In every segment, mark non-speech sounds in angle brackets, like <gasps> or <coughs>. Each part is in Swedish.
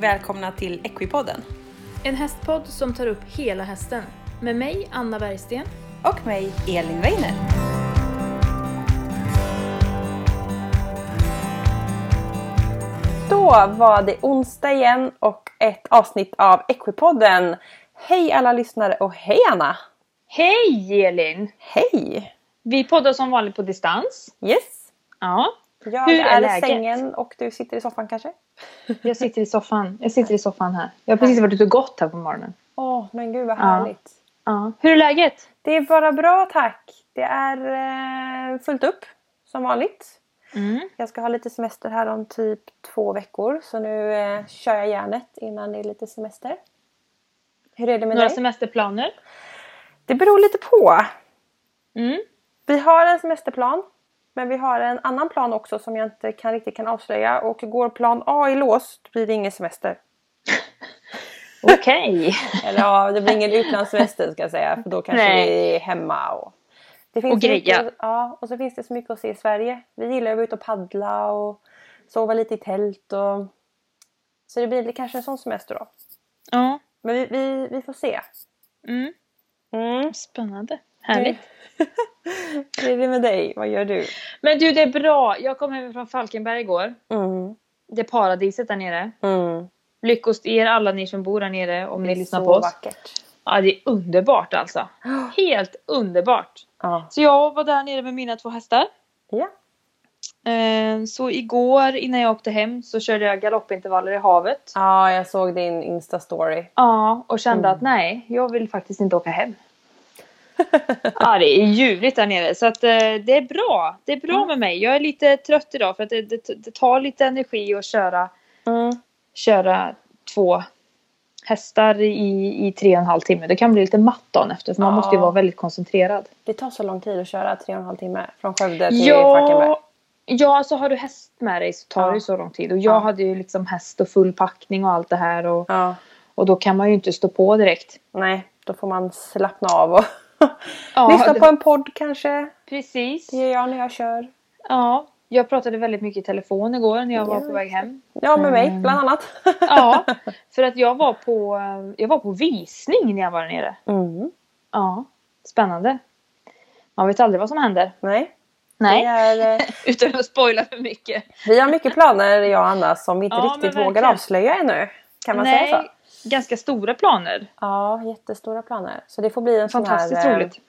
Välkomna till Equipodden. En hästpodd som tar upp hela hästen. Med mig, Anna Bergsten. Och mig, Elin Weiner. Då var det onsdag igen och ett avsnitt av Equipodden. Hej alla lyssnare och hej Anna! Hej Elin! Hej! Vi poddar som vanligt på distans. Yes! Ja. Jag Hur är, är i läget? sängen och du sitter i soffan kanske? Jag sitter i soffan. Jag sitter i soffan här. Jag har precis varit ute och gått här på morgonen. Åh, men gud vad Ja. härligt! Ja. Hur är läget? Det är bara bra tack! Det är eh, fullt upp som vanligt. Mm. Jag ska ha lite semester här om typ två veckor så nu eh, kör jag järnet innan det är lite semester. Hur är det med Några dig? semesterplaner? Det beror lite på. Mm. Vi har en semesterplan men vi har en annan plan också som jag inte kan, riktigt kan avslöja och går plan A i lås blir det ingen semester. <laughs> Okej. Eller ja, det blir ingen utlandssemester ska jag säga för då kanske Nej. vi är hemma och det finns Och så mycket- greja. Ja, och så finns det så mycket att se i Sverige. Vi gillar att vara ute och paddla och sova lite i tält och så det blir kanske en sån semester då. Ja. Men vi, vi, vi får se. Mm. Mm. Spännande. Härligt. <laughs> Hur är det med dig? Vad gör du? Men du, det är bra. Jag kom hem från Falkenberg igår. Mm. Det är paradiset där nere. Mm. Lyckos er alla ni som bor där nere om ni lyssnar så på oss. vackert. Ja, det är underbart alltså. <gasps> Helt underbart. Ja. Så jag var där nere med mina två hästar. ja. Eh, Så igår innan jag åkte hem så körde jag galoppintervaller i havet. Ja, jag såg din Insta-story. Ja, och kände Mm. att nej, jag vill faktiskt inte åka hem. Ja, det är ljuvligt där nere. Så att eh, det är bra. Det är bra Mm. med mig. Jag är lite trött idag för att det, det, det tar lite energi att köra, Mm. köra två hästar i, i tre och en halv timme. Det kan bli lite matt dagen efter för man Ja. måste ju vara väldigt koncentrerad. Det tar så lång tid att köra tre och en halv timme från Skövde till Falkenberg. Ja, ja, så har du häst med dig så tar Ja. det så lång tid. Och jag Ja. hade ju liksom häst och full packning och allt det här. Och, Ja. och då kan man ju inte stå på direkt. Nej, då får man slappna av och Ja, lyssna det- på en podd kanske. Precis. Det gör jag när jag kör. Ja, jag pratade väldigt mycket i telefon igår när jag var på väg hem. Ja, med mig Mm. bland annat. Ja, <laughs> för att jag var på, jag var på visning när jag var där nere. Mm. Ja, spännande. Man vet aldrig vad som händer. Nej. Nej, är, eh, <laughs> utan att spoila för mycket. vi har mycket planer jag och Anna som vi inte Ja, riktigt vågar avslöja ännu. Kan man Nej, säga så? Ganska stora planer. Ja, jättestora planer. Så det får bli en sån Fantastiskt här... eh, roligt.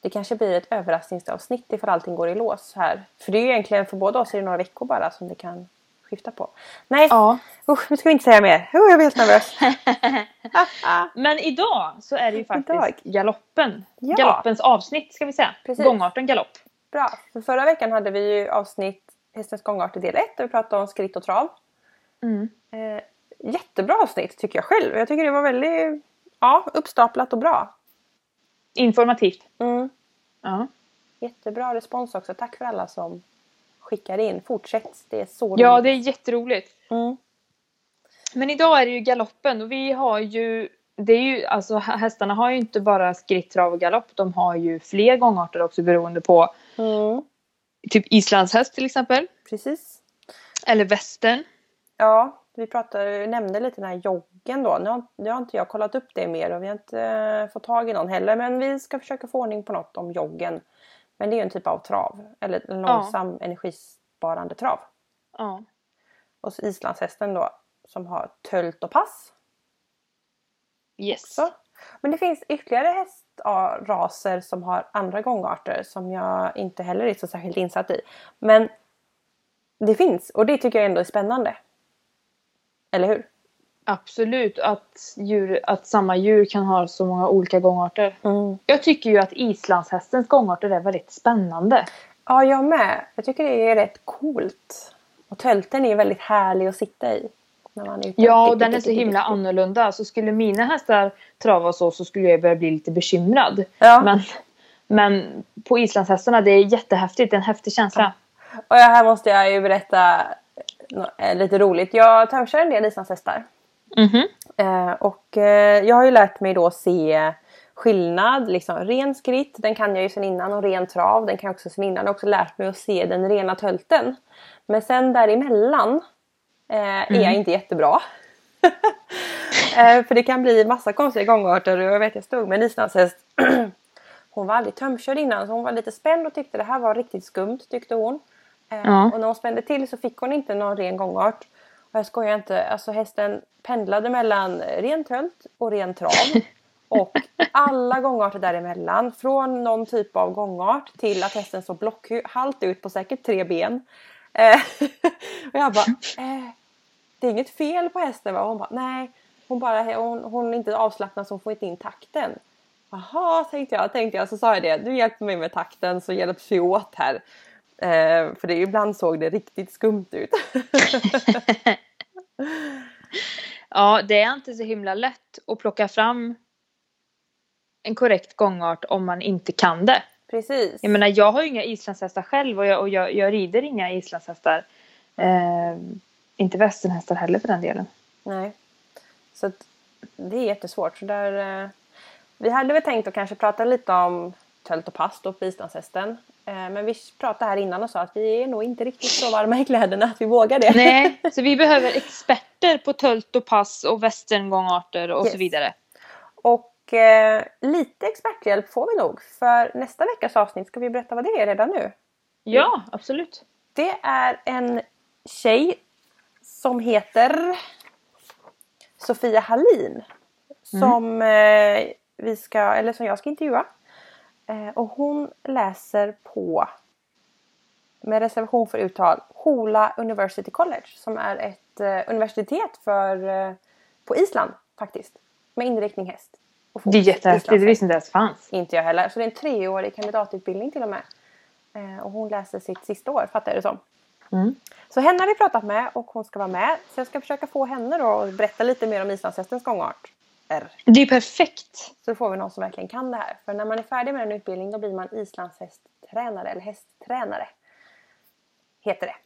Det kanske blir ett överraskningsavsnitt ifall allting går i lås här. För det är ju egentligen för båda oss är det några veckor bara som det kan skifta på. Nej, Ja. usch, nu ska vi inte säga mer. Uh, jag blir helt nervös. <laughs> Men idag så är det ju faktiskt Idag. galoppen. Ja. Galoppens avsnitt ska vi säga. Precis. Gångarten galopp. Bra. För förra veckan hade vi ju avsnitt Hästens gångart i del 1 där vi pratade om skritt och trav. Mm. Eh, jättebra avsnitt tycker jag själv. Jag tycker det var väldigt ja, uppstaplat och bra. Informativt. Mm. Ja. Jättebra respons också. Tack för alla som skickar in. Fortsätt. Det är så ja, roligt. det är jätteroligt. Mm. Men idag är det ju galoppen och vi har ju det är ju, alltså hästarna har ju inte bara skritt, trav och galopp. De har ju fler gångarter också beroende på Mm. typ islandshäst till exempel. Precis. Eller västern. Ja, vi pratade, nämnde lite den här joggen då. Nu har, nu har inte jag kollat upp det mer och vi har inte eh, fått tag i någon heller. Men vi ska försöka få ordning på något om joggen. Men det är ju en typ av trav. Eller en långsam energisparande trav. Ja. Och så islandshästen då som har tölt och pass. Yes. Så. Men det finns ytterligare hästraser som har andra gångarter som jag inte heller är så särskilt insatt i. Men det finns och det tycker jag ändå är spännande. Eller hur? Absolut att, djur, att samma djur kan ha så många olika gångarter. Mm. Jag tycker ju att islandshästens gångarter är väldigt spännande. Ja, jag med. Jag tycker det är rätt coolt. Och tölten är väldigt härlig att sitta i. När man är ute Ja, och den är så himla annorlunda. Så skulle mina hästar trava så så skulle jag börja bli lite bekymrad. Ja. Men, men på islandshästarna, det är jättehäftigt. Det är en häftig känsla. Och här måste jag ju berätta lite roligt. Jag tömkör en del islandshästar. Mhm. Eh, och eh, jag har ju lärt mig då se skillnad. Liksom, ren skritt, den kan jag ju sen innan. Och ren trav, den kan jag också sen innan. Jag har också lärt mig att se den rena tölten. Men sen däremellan eh, är Mm. inte jättebra. <laughs> eh, för det kan bli massa konstiga gångarter och jag vet jag stod med en islandshäst. <clears throat> hon var aldrig tömkörd innan så hon var lite spänd och tyckte det här var riktigt skumt tyckte hon. Eh, Ja. Och när hon spände till så fick hon inte någon ren gångart. Och jag skojar inte, alltså hästen pendlade mellan ren tölt och ren trav. <laughs> Och alla gångarter däremellan. Från någon typ av gångart till att hästen såg blockhalt ut på säkert tre ben. Eh, <laughs> och jag bara, eh, det är inget fel på hästen va? Och hon bara, nej. Hon, bara, hon, hon är inte avslappnad så hon får inte in takten. Jaha, tänkte jag, tänkte jag. Så sa jag det, du hjälper mig med takten så hjälps vi åt här. Eh, för det, ibland såg det riktigt skumt ut. <laughs> Ja, det är inte så himla lätt att plocka fram en korrekt gångart om man inte kan det. Precis. Jag menar, jag har ju inga islandshästar själv och jag, och jag, jag rider inga islandshästar. Eh, inte västernhästar heller för den delen. Nej. Så att det är jättesvårt. Så där, eh, vi hade väl tänkt att kanske prata lite om tölt och pass då på islandshästen. Eh, men vi pratade här innan och sa att vi är nog inte riktigt så varma i kläderna att vi vågar det. Nej, <laughs> så vi behöver experter på tölt och pass och västerngångarter och så Yes. vidare. Och eh, lite experthjälp får vi nog. För nästa veckas avsnitt ska vi berätta vad det är redan nu. Ja, absolut. Det är en tjej som heter Sofia Hallin. Som, eh, vi ska, eller som jag ska intervjua. Eh, och hon läser på, med reservation för uttal, Hola University College. Som är ett eh, universitet för, eh, på Island faktiskt. Med inriktning häst. Det är jättehäftigt, det visste inte ens fanns. Inte jag heller. Så det är en treårig kandidatutbildning till och med. Och hon läser sitt sista år fattar jag det som. Mm. Så henne har vi pratat med och hon ska vara med. Så jag ska försöka få henne då att berätta lite mer om islandshästens gångart. R. Det är perfekt. Så får vi någon som verkligen kan det här. För när man är färdig med en utbildning då blir man islandshästtränare eller hästtränare. Heter det.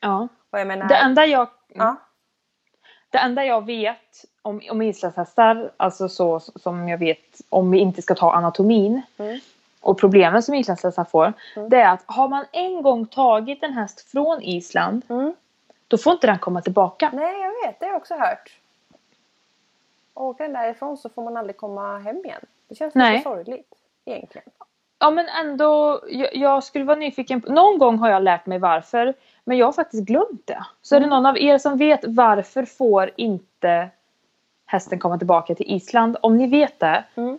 Ja. Och jag menar... Det enda jag, ja, det enda jag vet om, om islandshästar, alltså så som jag vet om vi inte ska ta anatomin Mm. och problemen som islandshästar får. Mm. Det är att har man en gång tagit en häst från Island mm. då får inte den komma tillbaka. Nej jag vet, det har jag också hört. Åker den därifrån så får man aldrig komma hem igen. Det känns Nej. lite sorgligt egentligen. Ja men ändå, jag, jag skulle vara nyfiken. Någon gång har jag lärt mig varför. Men jag har faktiskt glömt det. Så är det någon av er som vet varför får inte hästen komma tillbaka till Island? Om ni vet det, Mm.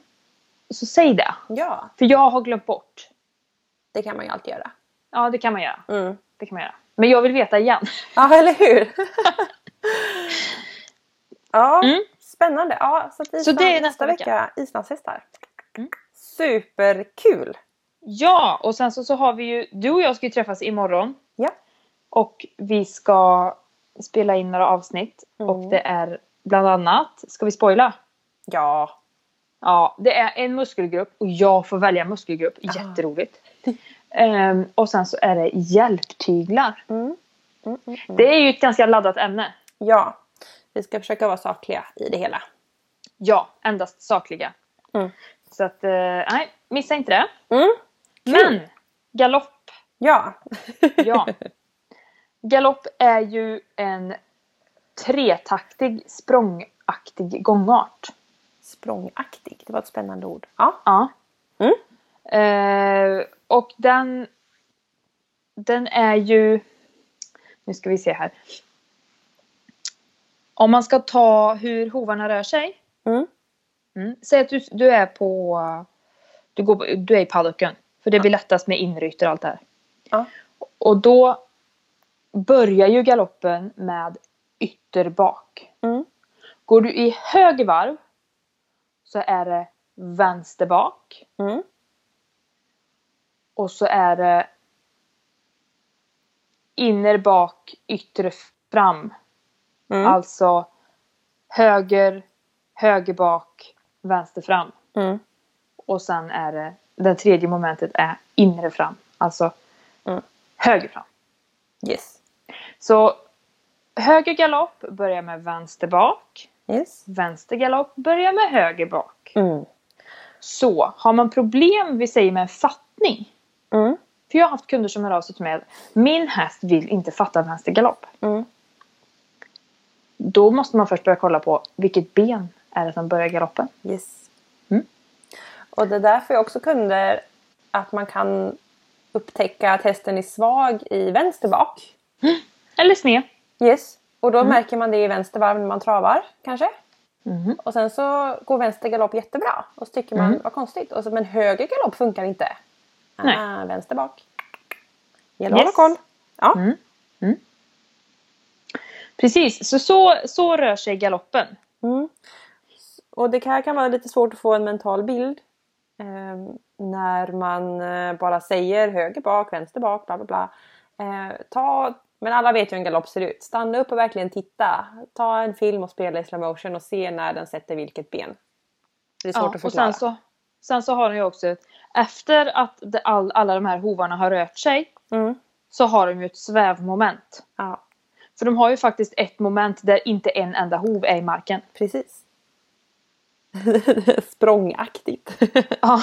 så säg det. Ja, För jag har glömt bort. det kan man ju alltid göra. Ja det kan man göra. Mm. Det kan man göra. Men jag vill veta igen. Ja, eller hur? <laughs> ja, Mm. Spännande. Ja, så, Island, Så det är nästa nästa vecka islandshästar. Mm. Superkul! Ja, och sen så, så har vi ju, du och jag ska ju träffas imorgon. Ja. Och vi ska spela in några avsnitt. Mm. Och det är bland annat, ska vi spoila? Ja, Ja, det är en muskelgrupp och jag får välja muskelgrupp. Ah. Jätteroligt. <laughs> Ehm, och sen så är det hjälptyglar. mm. Mm, mm, mm. Det är ju ett ganska laddat ämne. ja. Vi ska försöka vara sakliga i det hela. Ja, endast sakliga. Mm. Så att, eh, nej, missa inte det. Mm. Men, galopp. Ja, Ja. <laughs> Galopp är ju en tretaktig språngaktig gångart. språngaktig. Det var ett spännande ord. Ja, Ja. Mm. Eh, och den, den är ju... Nu ska vi se här. Om man ska ta hur hovarna rör sig. Mm. Mm. Säg att du, du är på... Du, går, på- du är i paddocken. För det blir lättast med inrytor och allt det här. Ja. Och då börjar ju galoppen med ytterbak. Mm. Går du i höger varv så är det vänster bak. Mm. Och så är det inner bak, yttre fram. Mm. Alltså höger, höger bak, vänster fram. Mm. Och sen är det, det tredje momentet är inre fram. Alltså Mm. höger fram. Yes. Så höger galopp börjar med vänster bak. Yes. Vänster galopp börjar med höger bak. Mm. Så har man problem, vi säger med fattning. Mm. För jag har haft kunder som hör av sig till mig min häst vill inte fatta vänster galopp. Mm. Då måste man först börja kolla på vilket ben är det som börjar galoppen. Yes. Mm. Och det är därför jag också kunde att man kan upptäcka att hästen är svag i vänster bak. Eller sned. Yes. Och då märker man det i vänster varv när man travar kanske. Mm. Och sen så går vänster galopp jättebra. Och så tycker man, Mm. vad konstigt. Och så, men höger galopp funkar inte. Nej. Ah, vänster bak. Gäller att Yes. hålla koll. Ja. Mm. Precis, så, så så rör sig galoppen. Mm. Och det här kan vara lite svårt att få en mental bild. Eh, när man eh, bara säger höger bak, vänster bak, bla bla bla. Eh, ta, men alla vet ju hur en galopp ser ut. Stanna upp och verkligen titta. Ta en film och spela i slow motion och se när den sätter vilket ben. Det är svårt Ja, att och förklara. sen så, sen så har den ju också, efter att all, alla de här hovarna har rört sig, Mm. så har de ju ett svävmoment. Ja, För de har ju faktiskt ett moment där inte en enda hov är i marken. precis. <laughs> Språngaktigt. <laughs> Ja.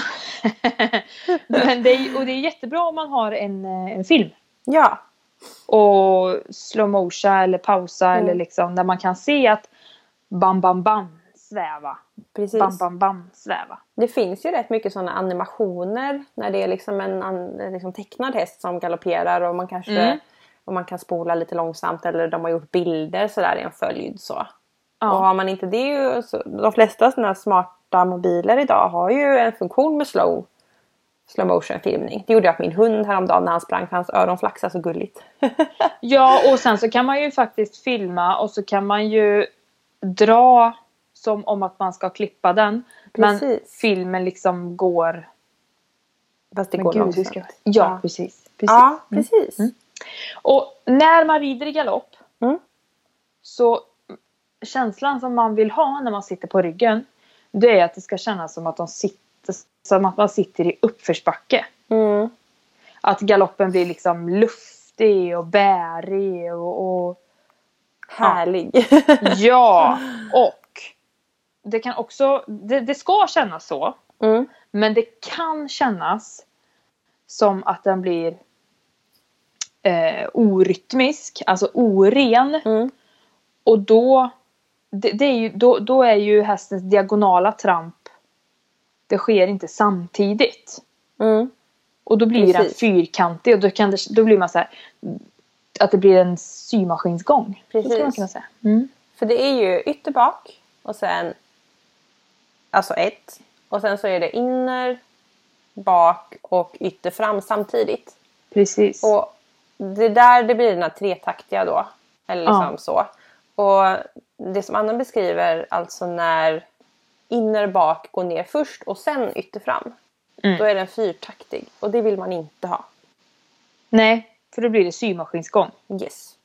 Men det är, och det är jättebra om man har en, eh, en film. ja, Och slow motion eller pausa Mm. eller liksom där man kan se att bam bam bam sväva. precis. Bam bam bam sväva. Det finns ju rätt mycket sådana animationer när det är liksom en an, liksom tecknad häst som galopperar och man kanske Mm. Och man kan spola lite långsamt eller de har gjort bilder sådär i en följd så. Och Ja. har man inte det så, de flesta sådana smarta mobiler idag har ju en funktion med slow slow motion filmning. Det gjorde jag på min hund häromdagen när han sprang för hans öron flaxade så gulligt. <laughs> ja och sen så kan man ju faktiskt filma och så kan man ju dra som om att man ska klippa den. Men Precis. filmen liksom går... Fast det Men går gud, långsamt. ska... Ja, precis. precis. Ja, precis. Mm. Och när man rider i galopp Mm. så känslan som man vill ha när man sitter på ryggen det är att det ska kännas som att, de sitter, som att man sitter i uppförsbacke. Mm. Att galoppen blir liksom luftig och bärig och, och Härlig. ja! <laughs> Och det kan också, det, det ska kännas så mm. men det kan kännas som att den blir eh, orytmisk, alltså oren. Mm. Och då, det, det är ju, då, då är ju hästens diagonala tramp det sker inte samtidigt. Mm. Och då blir den Precis. fyrkantig och då, kan det, då blir man så här att det blir en symaskinsgång. Så skulle man Precis. kunna säga. Mm. För det är ju ytter bak och sen alltså ett och sen så är det inner, bak och ytter fram samtidigt. Precis. Och det där det blir den här tretaktiga då. Eller liksom Ja. så. Och det som Anna beskriver, alltså när inner bak går ner först och sen ytter fram. Mm. Då är den fyrtaktig och det vill man inte ha. Nej, för då blir det symaskinsgång. Yes,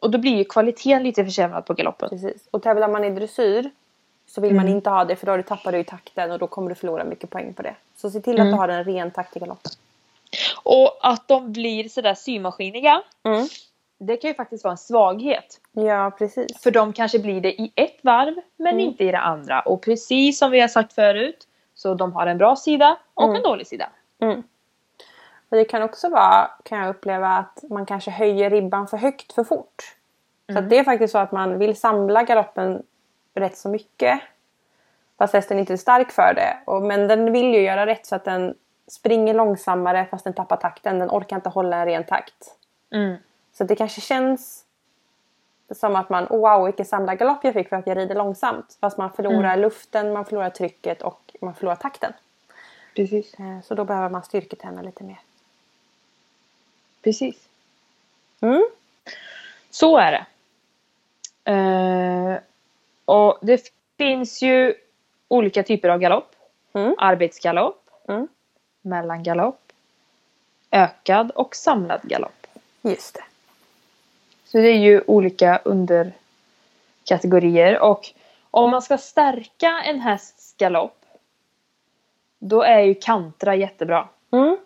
Och då blir ju kvaliteten lite försämrad på galoppen. precis. Och tävlar man i dressyr så vill man Mm. inte ha det för då tappar du i takten och då kommer du förlora mycket poäng på det. Så se till att Mm. du har en ren takt i galoppen. Och att de blir sådär symaskiniga, Mm. det kan ju faktiskt vara en svaghet. Ja, precis. För de kanske blir det i ett varv, men Mm. inte i det andra. Och precis som vi har sagt förut, så de har en bra sida och Mm. en dålig sida. Mm. Och det kan också vara, kan jag uppleva, att man kanske höjer ribban för högt för fort. Så Mm. det är faktiskt så att man vill samla galoppen rätt så mycket. Fast hästen inte är stark för det. Och, men den vill ju göra rätt så att den springer långsammare fast den tappar takten. Den orkar inte hålla en ren takt. Mm. Så det kanske känns som att man, wow vilken samlad galopp jag fick för att jag rider långsamt. Fast man förlorar Mm. luften, man förlorar trycket och man förlorar takten. Precis. Eh, Så då behöver man styrketräna lite mer. Precis. Mm. Så är det. Eh, och det finns ju olika typer av galopp. Mm. Arbetsgalopp, Mm. Mellangalopp, ökad och samlad galopp. Just det. Så det är ju olika underkategorier. Och om man ska stärka en hästs galopp då är ju kantra jättebra. Mm.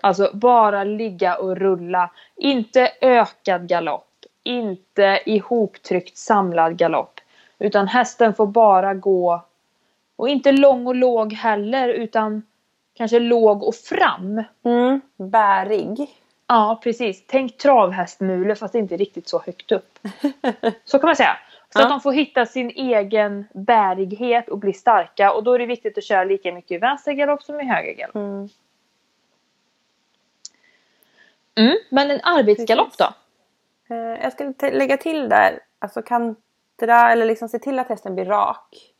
Alltså bara ligga och rulla. Inte ökad galopp. Inte ihoptryckt samlad galopp. Utan hästen får bara gå. Och inte lång och låg heller utan kanske låg och fram. Mm. Bärig. Ja precis. Tänk travhästmule fast inte riktigt så högt upp. <laughs> Så kan man säga. Så Ja. att de får hitta sin egen bärighet och bli starka. Och då är det viktigt att köra lika mycket i vänster galopp som i höger galopp. Mm. Mm. Men en arbetsgalopp då? Eh, Jag skulle lägga till där, alltså kantra eller liksom se till att hästen blir rak.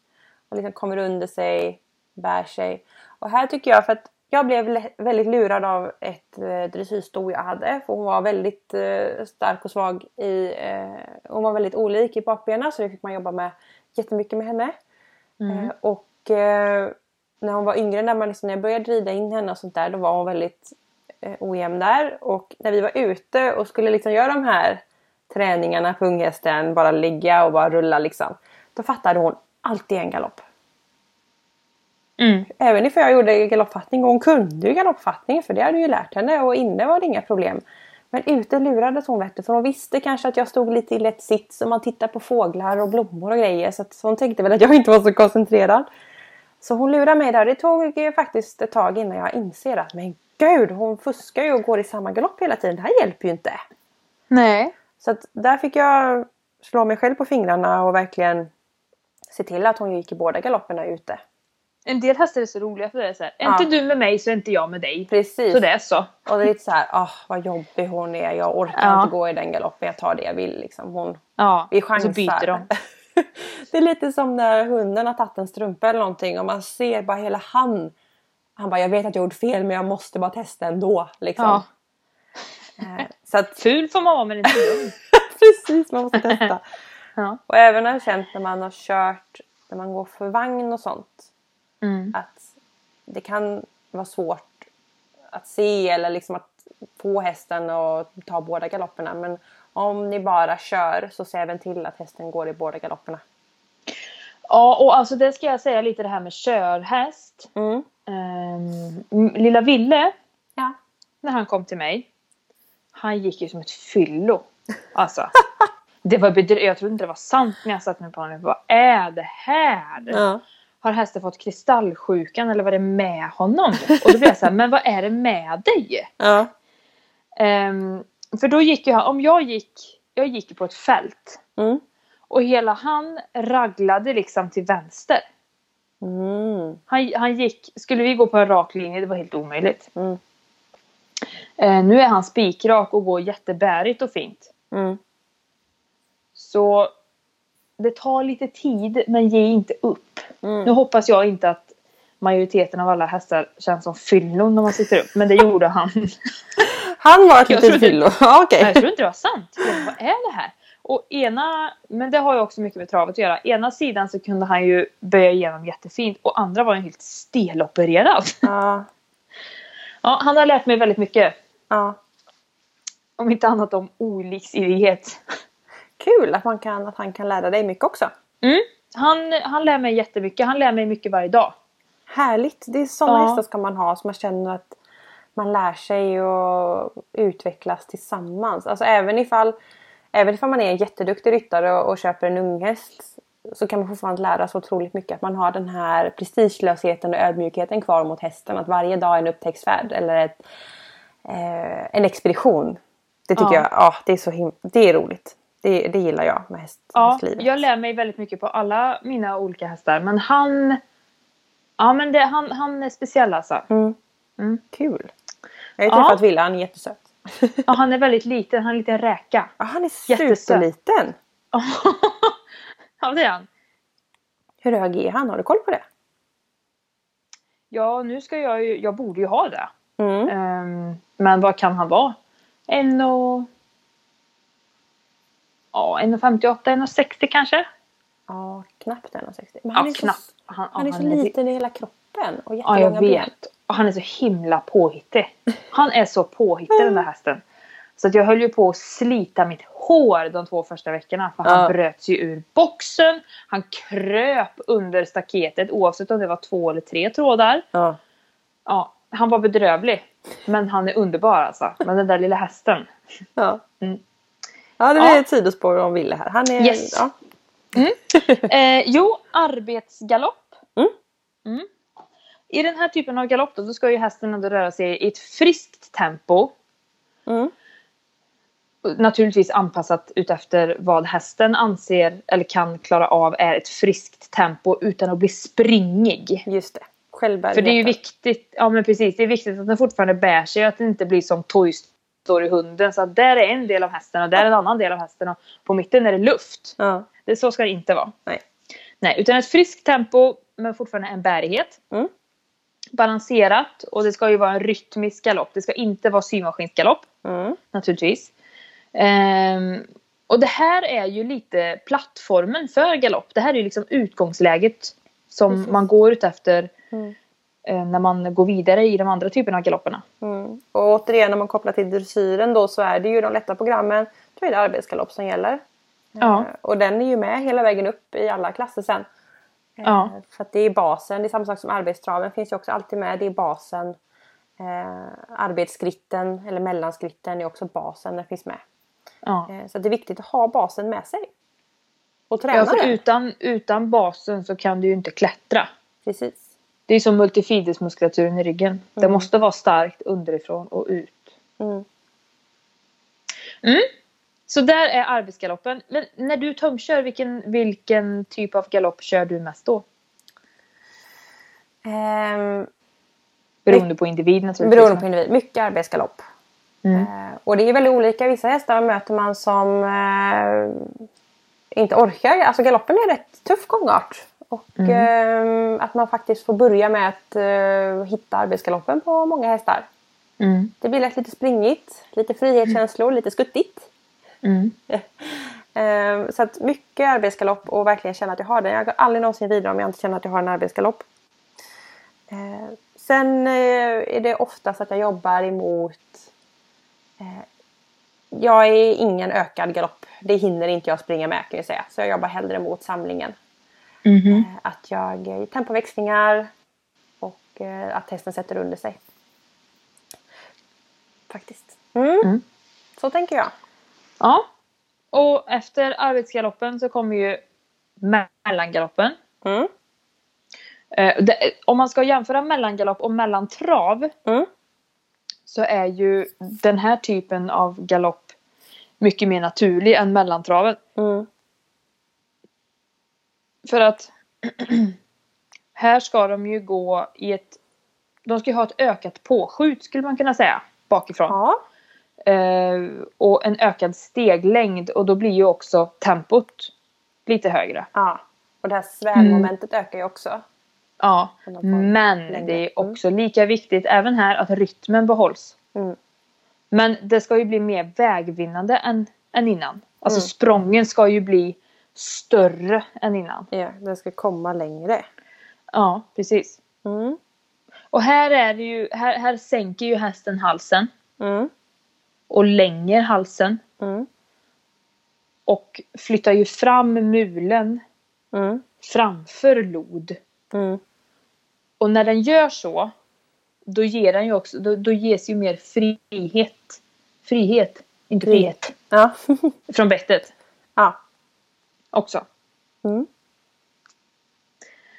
Och liksom kommer under sig, bär sig. Och här tycker jag, för att jag blev väldigt lurad av ett eh, dressyrsto jag hade. För hon var väldigt eh, stark och svag i, eh, hon var väldigt olik i bakbenen så det fick man jobba med jättemycket med henne. Eh, och eh, när hon var yngre, när, man liksom, när jag började rida in henne och sånt där, då var hon väldigt eh, ojämn där. Och när vi var ute och skulle liksom göra de här träningarna på unghästen, bara ligga och bara rulla liksom. Då fattade hon alltid en galopp. Mm. Även ifall jag gjorde galoppfattning och hon kunde ju galoppfattning för det hade ju lärt henne och inne var det inga problem. Men ute lurades hon vet du, för hon visste kanske att jag stod lite i lätt sits och man tittar på fåglar och blommor och grejer så, att, så hon tänkte väl att jag inte var så koncentrerad. Så hon lurade mig där. Det tog faktiskt ett tag innan jag inser att men gud hon fuskar ju och går i samma galopp hela tiden. Det här hjälper ju inte. Nej. Så att där fick jag slå mig själv på fingrarna och verkligen se till att hon gick i båda galopperna ute. En del hästar är så roliga för det är så här, är Ja. inte du med mig så är inte jag med dig. Precis. Så det är så. Och det är lite så här, ah vad jobbig hon är. Jag orkar Ja. inte gå i den galoppen. Jag tar det jag vill. Liksom. Hon, Ja. vi och chansar. så byter de. <laughs> det är lite som när hunden har tagit en strumpa eller någonting och man ser bara hela han. Han bara, jag vet att jag gjort fel men jag måste bara testa ändå. Liksom. Ja. Eh, Så att, Ful får man vara men inte dum. <laughs> precis, man måste testa. <laughs> Ja. Och även har jag känt när man har kört, när man går för vagn och sånt. Mm. Att det kan vara svårt att se eller liksom att få hästen att ta båda galopperna. Men om ni bara kör så se även till att hästen går i båda galopperna. Ja och alltså det ska jag säga lite det här med körhäst. Mm. Ehm, lilla Ville, Ja. när han kom till mig. Han gick ju som ett fyllo. <laughs> Alltså. Det var bedrö- jag trodde inte det var sant när jag satt mig på honom. Vad är det här? Ja. Har hästen fått kristallsjukan eller vad är det med honom? Och då blev jag så här, men vad är det med dig? <laughs> Ja. Ehm, för då gick han, om jag gick, jag gick på ett fält. Mm. Och hela han raglade liksom till vänster. Mm. Han, han gick, skulle vi gå på en rak linje, det var helt omöjligt. Mm. Eh, nu är han spikrak och går jättebärigt och fint. Mm. Så det tar lite tid, men ge inte upp. Mm. Nu hoppas jag inte att majoriteten av alla hästar känns som fyllon när man sitter upp, men det gjorde han. <laughs> Han var ett litet trodde- fyllo. Ja, okej. Jag tror inte det var sant. Vad är det här? Och ena, men det har ju också mycket med travet att göra. Ena sidan så kunde han ju böja igenom jättefint och andra var ju helt stelopererad. Ja. <laughs> Ja, han har lärt mig väldigt mycket. ja. Om inte annat om oliksidighet. Kul att, man kan, att han kan lära dig mycket också. Mm. Han, han lär mig jättemycket. Han lär mig mycket varje dag. Härligt! Det är sådana Ja. hästar ska man ha så man känner att man lär sig och utvecklas tillsammans. Alltså även ifall, även ifall man är en jätteduktig ryttare och, och köper en unghäst så kan man fortfarande lära sig otroligt mycket. Att man har den här prestigelösheten och ödmjukheten kvar mot hästen. Att varje dag är en upptäcktsfärd eller ett, eh, en expedition. Det tycker Ja. jag ja, det är så him- det är roligt. Det, det gillar jag med häst, Ja, hästlivet. jag lär mig väldigt mycket på alla mina olika hästar. Men han... Ja, men det, han, han är speciell alltså. Mm. Mm. Kul! Jag har Ja. träffat Wille, han är jättesöt. Ja, han är väldigt liten. Han är en liten räka. Ja, han är superliten! <laughs> ja, det är han. Hur hög är han? Har du koll på det? Ja, nu ska jag ju... Jag borde ju ha det. Mm. Ehm, men vad kan han vara? En och... Ja, 1,58, 1,60 kanske? Ja, knappt 1,60. Men Ja, han är knappt. så, Han, han är ja, så liten i hela kroppen och Ja, jättelånga jag ben. vet. Och han är så himla påhittig. Han är så påhittig den där hästen. Så att jag höll ju på att slita mitt hår de två första veckorna. För han Ja. bröt sig ur boxen. Han kröp under staketet oavsett om det var två eller tre trådar. Ja. Ja, han var bedrövlig. Men han är underbar alltså. Men den där lilla hästen. Ja. Mm. Ja, det blir Ja. ett sidospår om Wille här. Han är... Yes. Ja. Eh, jo, arbetsgalopp. Mm. Mm. I den här typen av galopp då, då ska ju hästen ändå röra sig i ett friskt tempo. Mm. naturligtvis anpassat utefter vad hästen anser eller kan klara av är ett friskt tempo utan att bli springig. Just det. Självbärighet. För det är ju viktigt, ja men precis, det är viktigt att den fortfarande bär sig och att det inte blir som Toy Story-hunden. Så att där är en del av hästen och där är en annan del av hästen och på mitten är det luft. Ja. Det, så ska det inte vara. Nej. Nej, utan ett friskt tempo men fortfarande en bärighet. Mm. Balanserat och det ska ju vara en rytmisk galopp. Det ska inte vara symaskinsgalopp Mm. naturligtvis. Ehm, och det här är ju lite plattformen för galopp. Det här är ju liksom utgångsläget som Precis. man går ut efter Mm. Eh, när man går vidare i de andra typerna av galopperna. Mm. Och återigen om man kopplar till dressyren då så är det ju de lätta programmen. Då är det arbetsgalopp som gäller. Ja. Eh, Och den är ju med hela vägen upp i alla klasser sen. Eh, Ja. För att det är basen. Det är samma sak som arbetstraven finns ju också alltid med. Det är basen. Eh, arbetsskritten eller mellanskritten är också basen. Den finns med. Ja. Eh, så det är viktigt att ha basen med sig. Och träna Ja, för utan, utan basen så kan du ju inte klättra. Precis. Det är som multifidusmuskulaturen i ryggen. Det Mm. måste vara starkt underifrån och ut. Mm. Så där är arbetsgaloppen. Men när du tömkör, vilken, vilken typ av galopp kör du mest då? Ehm, Beroende på individ naturligtvis. beroende på individ. Mycket arbetsgalopp. Mm. Eh, och det är väldigt olika. Vissa hästar möter man som eh, inte orkar. Alltså galoppen är rätt tuff gångart. Och eh, att man faktiskt får börja med att eh, hitta arbetsgaloppen på många hästar. Mm. Det blir lätt lite springigt, lite frihetskänslor, lite skuttigt. Mm. <laughs> Eh, så att mycket arbetsgalopp och verkligen känna att jag har den. Jag går aldrig någonsin vidare om jag inte känner att jag har en arbetsgalopp. Eh, sen eh, är det oftast att jag jobbar emot... Eh, jag är ingen ökad galopp. Det hinner inte jag springa med kan jag säga. Så jag jobbar hellre mot samlingen. Mhm. Eh, att jag eh, tempoväxlingar och eh, att hästen sätter under sig. Faktiskt. Mm. Mm. Så tänker jag. Ja. Och efter arbetsgaloppen så kommer ju mellangaloppen. Mm. Eh, det, om man ska jämföra mellangalopp och mellantrav Mm. så är ju den här typen av galopp mycket mer naturlig än mellantraven. Mm. För att <clears throat> här ska de ju gå i ett... De ska ju ha ett ökat påskjut skulle man kunna säga bakifrån. Ja. Eh, och en ökad steglängd och då blir ju också tempot lite högre. Ja, och det här svävmomentet ökar ju också. Ja, Men längre. det är också lika viktigt även här att rytmen behålls. Mm. Men det ska ju bli mer vägvinnande än, än innan. Alltså Mm. sprången ska ju bli större än innan. Ja, den ska komma längre. Ja, precis. Mm. Och här är det ju, här, här sänker ju hästen halsen Mm. och länger halsen Mm. och flyttar ju fram mulen Mm. framför lod. Mm. Och när den gör så då ger den ju också, då, då ges ju mer frihet. Frihet, inte Fri- frihet. Ja. Från bettet ja. Också. Mm.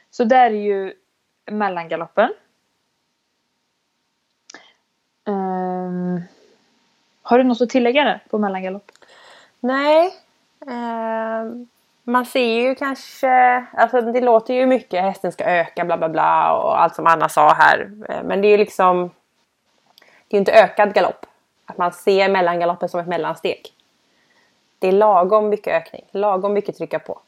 Så där är ju mellangaloppen. Ehm, har du något att tillägga där på mellangalopp? Nej. ehm, man ser ju kanske, alltså det låter ju mycket hästen ska öka bla bla bla och allt som Anna sa här. Eh, Men det är ju liksom Det är inte ökad galopp. Att man ser mellangaloppen som ett mellansteg. Det är lagom mycket ökning, lagom mycket trycka på.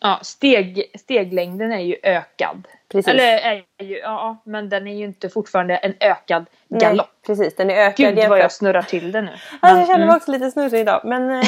Ja, steg, steglängden är ju ökad. Precis. Eller är ju, ja, men den är ju inte fortfarande en ökad galopp. Nej, precis, den är ökad Gud vad jämfört- jag snurrar till det nu. <laughs> Men, jag känner mig mm, också lite snurrig idag. Men eh,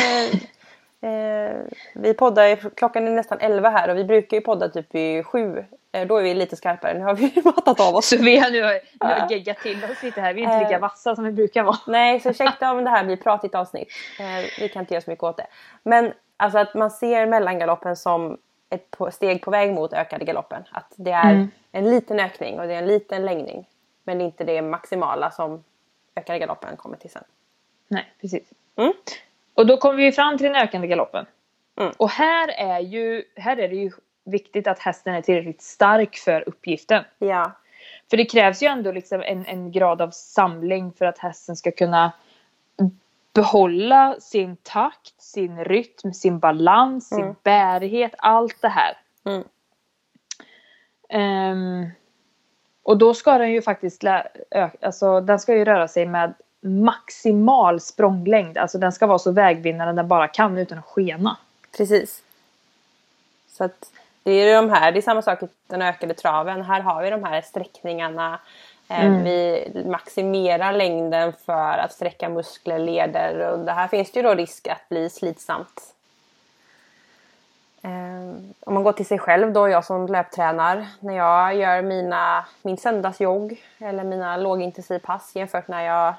<laughs> eh, vi poddar, klockan är nästan 11 här och vi brukar ju podda typ vid 7. Eh, då är vi lite skarpare. Nu har vi <laughs> mattat av oss. Så vi har nu, nu har geggat till oss lite här. Vi är inte lika Eh. vassa som vi brukar vara. Nej, så <laughs> ursäkta om det här blir pratigt avsnitt. Eh, vi kan inte göra så mycket åt det. Men alltså att man ser mellangaloppen som ett steg på väg mot ökade galoppen. Att det är Mm. en liten ökning och det är en liten längning. Men det är inte det maximala som ökade galoppen kommer till sen. Nej, precis. Mm. Och då kommer vi fram till den ökande galoppen. Mm. Och här är, ju, här är det ju viktigt att hästen är tillräckligt stark för uppgiften. Ja, För det krävs ju ändå liksom en, en grad av samling för att hästen ska kunna behålla sin takt, sin rytm, sin balans, sin Mm. bärighet, allt det här. Mm. Ehm, och då ska den ju faktiskt alltså, den ska ju röra sig med maximal språnglängd. Alltså den ska vara så vägvinnande den bara kan utan att skena. Precis. Så att det är de här, det är samma sak i den ökade traven. Här har vi de här sträckningarna. Eh, Mm. Vi maximerar längden för att sträcka muskler, leder och det här finns det ju då risk att bli slitsamt. Eh, om man går till sig själv då, jag som löptränar. När jag gör mina, min söndagsjogg eller mina lågintensivpass jämfört när jag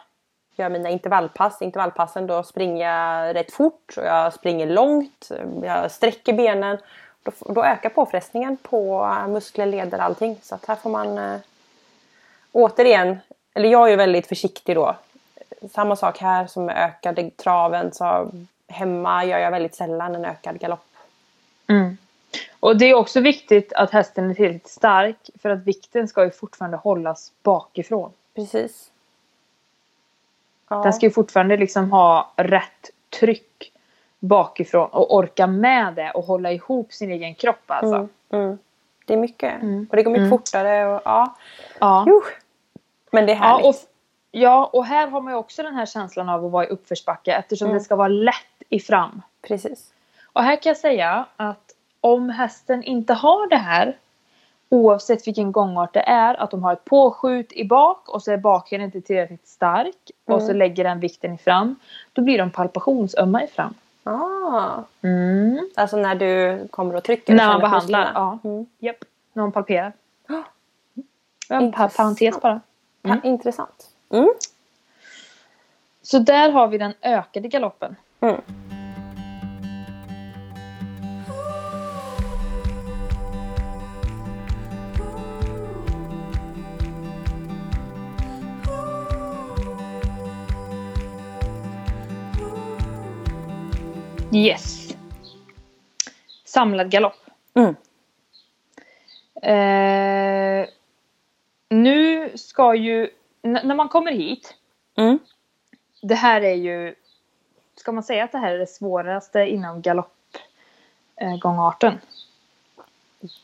gör mina intervallpass. Intervallpassen då springer jag rätt fort och jag springer långt. Jag sträcker benen. Då, då ökar påfrestningen på muskler, leder, allting. Så att här får man eh, återigen, eller jag är väldigt försiktig då. Samma sak här som med ökade traven. Så hemma gör jag väldigt sällan en ökad galopp. Mm. Och det är också viktigt att hästen är tillräckligt stark för att vikten ska ju fortfarande hållas bakifrån. Precis. Ja. Den ska ju fortfarande liksom ha rätt tryck bakifrån och orka med det och hålla ihop sin egen kropp alltså. mm, mm. Det är mycket. Mm. Och det går mycket Mm. fortare. Och, ja. Ja. Jo. Men det är Ja, härligt. och, ja, och här har man ju också den här känslan av att vara i uppförsbacke eftersom Mm. det ska vara lätt i fram. Precis. Och här kan jag säga att om hästen inte har det här oavsett vilken gångart det är, att de har ett påskjut i bak och så är baken inte tillräckligt stark och Mm. så lägger den vikten i fram. Då blir de palpationsömma i fram. Ah. Mm. Alltså när du kommer och trycker. När man behandlar, ja. Mm. Japp. När man palperar. Ja. Ja, parentes bara. Mm. Intressant. Mm. Så där har vi den ökade galoppen. Yes. Samlad galopp. Mm. Eh, nu ska ju, när man kommer hit, Mm. det här är ju, ska man säga att det här är det svåraste inom galoppgångarten?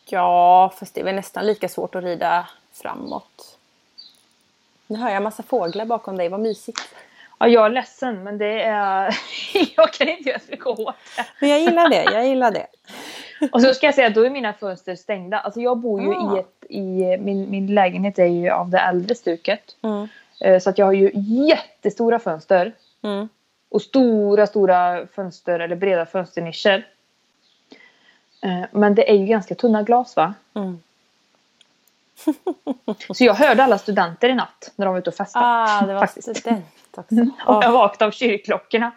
Ja, fast det är väl nästan lika svårt att rida framåt. Nu hör jag massa fåglar bakom dig, vad mysigt. Ja, jag är ledsen men det är, <laughs> jag kan inte göra så mycket åt det. Men jag gillar det, jag gillar det. Och så ska jag säga att då är mina fönster stängda. Alltså jag bor ju Ah. i ett, i, min, min lägenhet är ju av det äldre stuket. Mm. Eh, Så att jag har ju jättestora fönster. Mm. Och stora, stora fönster eller breda fönsternischer. Eh, Men det är ju ganska tunna glas va? Mm. Så jag hörde alla studenter i natt när de var ute och festade. Ah, det var Faktiskt. student också. Och jag Ah. vaknade av kyrkklockorna.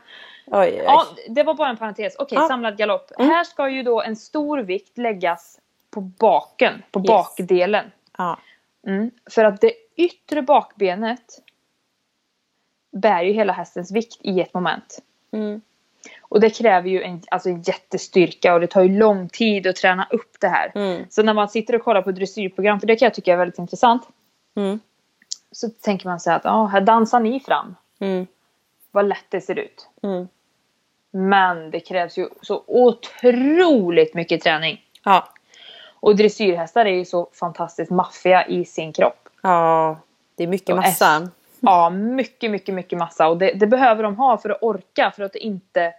Oj, oj, Ja, det var bara en parentes. Okej, Ja. samlad galopp. Mm. Här ska ju då en stor vikt läggas på baken, på Yes. bakdelen. Ja. Mm. För att det yttre bakbenet bär ju hela hästens vikt i ett moment. Mm. Och det kräver ju en, alltså jättestyrka och det tar ju lång tid att träna upp det här. Mm. Så när man sitter och kollar på dressyrprogram, för det kan jag tycka är väldigt intressant. Mm. Så tänker man sig att ja, här dansar ni fram. Mm. Vad lätt det ser ut. Mm. Men det krävs ju så otroligt mycket träning. Ja. Och dressyrhästar är ju så fantastiskt maffiga i sin kropp. ja, det är mycket massa. Ja, mycket, mycket, mycket massa. Och det, det behöver de ha för att orka, för att inte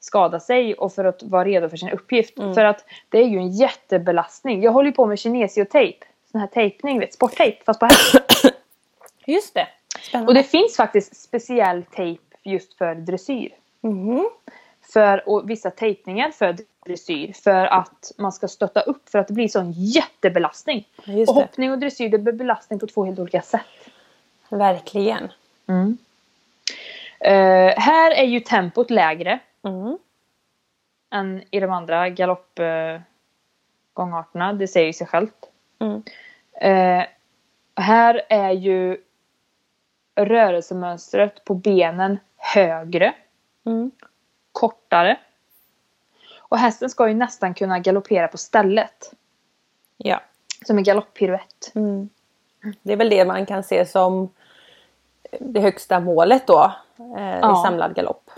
skada sig och för att vara redo för sin uppgift. Mm. För att det är ju en jättebelastning. Jag håller ju på med kinesiotejp. Sån här tejpning, vet, sporttejp fast på häst. <coughs> Just det. Spännande. Och det finns faktiskt speciell tejp just för dressyr. Mhm. För, och vissa tejpningar för dressyr för att man ska stötta upp för att det blir sån jättebelastning. Just och det. hoppning och dressyr det blir belastning på två helt olika sätt. Verkligen. Eh, här är ju tempot lägre Mm. än i de andra galoppgångarterna. det säger ju sig självt. Mm. Eh, här är ju rörelsemönstret på benen högre, Mm. kortare. Och hästen ska ju nästan kunna galoppera på stället. Ja. Som en galopppiruett. Mm. Det är väl det man kan se som det högsta målet då eh, Ja. i samlad galopp.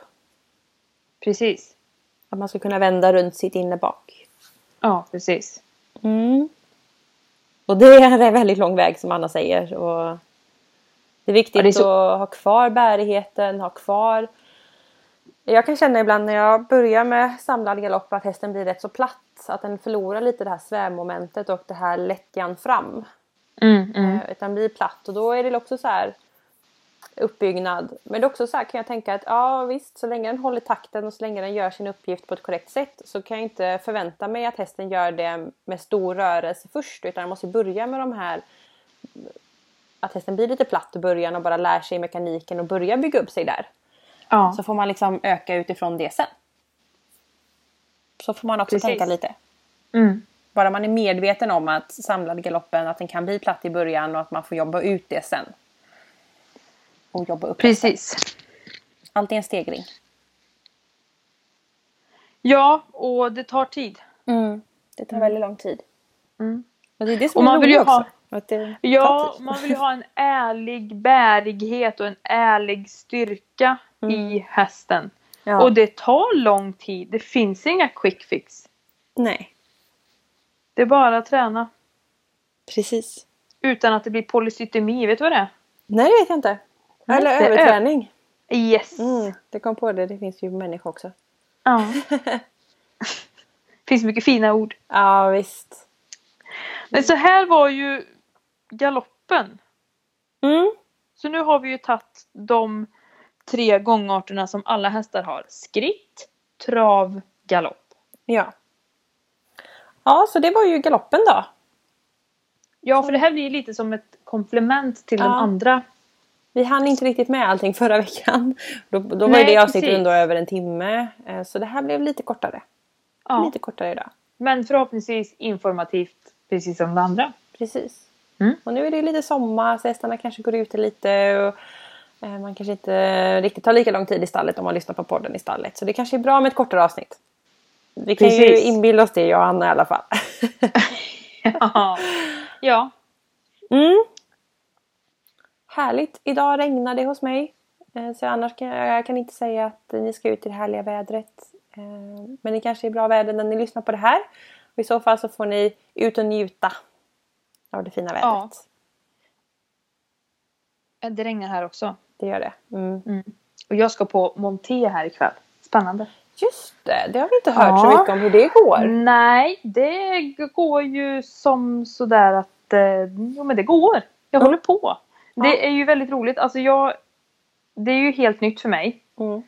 Precis. Att man ska kunna vända runt sitt innerbak. Ja, precis. Mm. Och det är en väldigt lång väg som Anna säger. Och det är viktigt Ja, det är så- att ha kvar bärigheten, ha kvar... Jag kan känna ibland när jag börjar med samlad galopp att hästen blir rätt så platt. Att den förlorar lite det här svävmomentet och det här lättjan fram. Mm, mm. Eh, Utan blir platt och då är det också så här uppbyggnad. Men det är också så här kan jag tänka att ja visst så länge den håller takten och så länge den gör sin uppgift på ett korrekt sätt så kan jag inte förvänta mig att hästen gör det med stor rörelse först utan jag måste börja med de här att hästen blir lite platt i början och bara lär sig mekaniken och börjar bygga upp sig där. Ja. Så får man liksom öka utifrån det sen. Så får man också Precis. tänka lite. Mm. Bara man är medveten om att samlad galoppen, att den kan bli platt i början och att man får jobba ut det sen. Och jobba upp. Precis. Allt är en stegring. Ja, och det tar tid. Det tar väldigt lång tid. Mm. Och det är det som Och är man vill ju ha- Ja, man vill ju ha en ärlig bärighet och en ärlig styrka i hästen. Ja. Och det tar lång tid. Det finns inga quick fix. Nej, Det är bara att träna. precis. Utan att det blir polycytemi. Vet du vad det är? Nej, det vet jag inte. Eller överträning. Yes. Mm, det kom på det. Det finns ju människor också. Ja. <laughs> finns mycket fina ord. Ja, visst. Men så här var ju galoppen. Mm. Så nu har vi ju tagit de tre gångarterna som alla hästar har. Skritt, trav, galopp. Ja. Ja, så det var ju galoppen då. Ja, för det här blir lite som ett komplement till de Ja. andra. Vi hann inte riktigt med allting förra <laughs> veckan. Då, då var Nej, ju det avsnittet precis. ändå över en timme. Eh, Så det här blev lite kortare. Ja. Lite kortare idag. Men förhoppningsvis informativt precis som de andra. Precis. Mm. Och nu är det lite sommar så hästarna kanske går ute lite. Och eh, man kanske inte riktigt tar lika lång tid i stallet om man lyssnar på podden i stallet. Så det kanske är bra med ett kortare avsnitt. Vi kan ju Precis. inbilla oss det, jag och Anna i alla fall. <laughs> <laughs> Ja. ja. Mm. Härligt. Idag regnar det hos mig. Eh, Så annars kan jag, jag kan inte säga att ni ska ut i det härliga vädret. Eh, Men det kanske är bra väder när ni lyssnar på det här. Och I så fall så får ni ut och njuta av det fina vädret. Ja. Det regnar här också. Det gör det. Mm. Och jag ska på Monté här ikväll. Spännande. Just det, det har vi inte hört så Ja. mycket om hur det går. Nej, det går ju som sådär att... Eh, jo men det går. Jag Ja. håller på. Det är ju väldigt roligt. Alltså jag... Det är ju helt nytt för mig. Mm.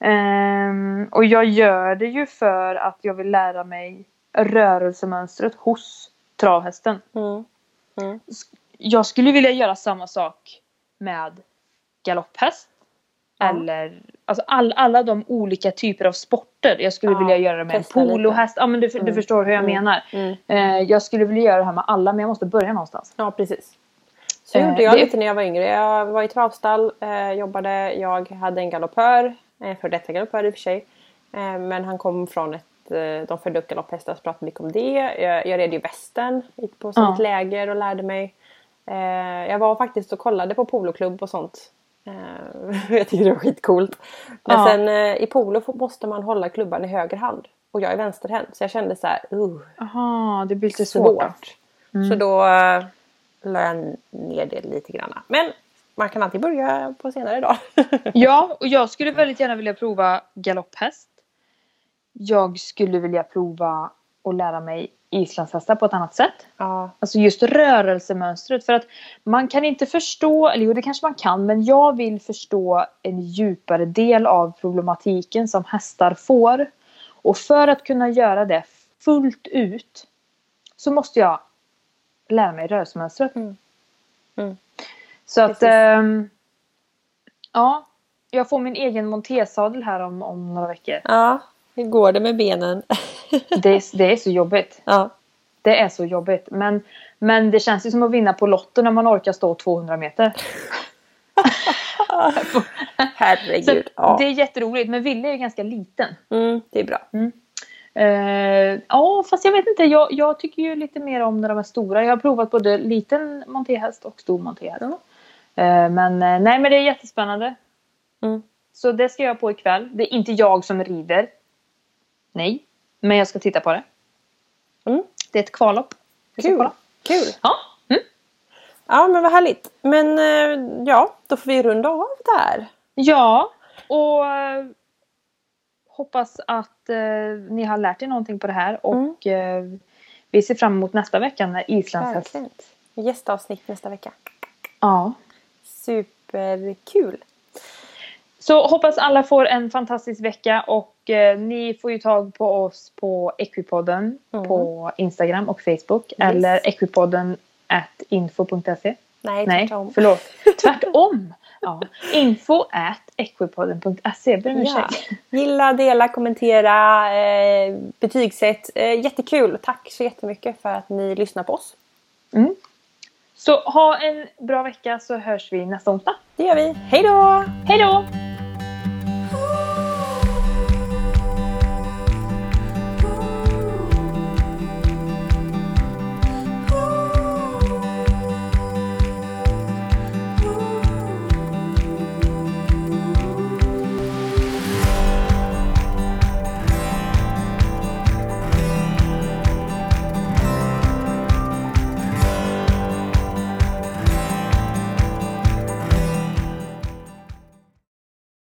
Ehm, och jag gör det ju för att jag vill lära mig rörelsemönstret hos travhästen. Mm. Jag skulle vilja göra samma sak med galopphäst. Eller alltså all, alla de olika typer av sporter. Jag skulle Ja, vilja göra det med en polohäst. Ja men du, du Mm. förstår hur jag Mm. menar. Mm. Eh, jag skulle vilja göra det här med alla men jag måste börja någonstans. Ja, precis. Så Eh, gjorde jag det- lite när jag var yngre. Jag var i travstall, eh, jobbade. Jag hade en galoppör, en för detta galoppör i och för sig. Eh, men han kom från ett, eh, de födde upp galopphästar så pratade mycket om det. Jag, jag red ju västern gick på sånt Ja. läger och lärde mig. Eh, jag var faktiskt och kollade på poloklubb och sånt. Eh, <laughs> jag tycker det var skitcoolt. Men Ja. sen i polo måste man hålla klubban i höger hand. Och jag är vänsterhänt så jag kände så här, uh, Jaha, det blir lite svårt. svårt. Så då la jag ner det lite grann. Men man kan alltid börja på senare dag. <laughs> Ja, och jag skulle väldigt gärna vilja prova galopphäst. Jag skulle vilja prova att lära mig islandshästar på ett annat sätt. ja. Alltså just rörelsemönstret. För att man kan inte förstå, eller jo det kanske man kan, men jag vill förstå en djupare del av problematiken som hästar får. Och för att kunna göra det fullt ut så måste jag lära mig rörelsemönstret. Mm. Mm. Så att Precis. ehm, ja, jag får min egen montesadel här om, om några veckor. ja, hur går det med benen? <laughs> Det är, det är så jobbigt. ja. Det är så jobbigt. Men, men det känns ju som att vinna på Lotto när man orkar stå 200 meter. <laughs> Så Herregud. Ja. Det är jätteroligt. Men Ville är ju ganska liten. Mm, det är bra. Eh, Ja, fast jag vet inte. Jag, jag tycker ju lite mer om när de är stora. Jag har provat både liten montéhäst och stor montéhäst. Ja. Eh, Men eh, nej, men det är jättespännande. Mm. Så det ska jag på ikväll. Det är inte jag som rider. Nej, men jag ska titta på det. Mm. Det är ett kvallopp. Kul. Kul! Ja. Mm. Ja men vad härligt. Men eh, ja, då får vi runda av där. Ja, och eh, hoppas att eh, ni har lärt er någonting på det här. Och eh, vi ser fram emot nästa vecka när islandshäst... Verkligen. Gästavsnitt nästa vecka. Ja. Superkul! Så hoppas alla får en fantastisk vecka och eh, ni får ju tag på oss på Equipodden Mm. på Instagram och Facebook eller equipodden at info.se. Nej, Nej, tvärtom. förlåt. <laughs> Tvärtom! Ja. Info at equipodden.se. Ber om Ja. Gilla, dela, kommentera, eh, betygsätt. Eh, jättekul! Tack så jättemycket för att ni lyssnar på oss. Mm. Så ha en bra vecka så hörs vi nästa onsdag. Det gör vi. Hej då! Hej då!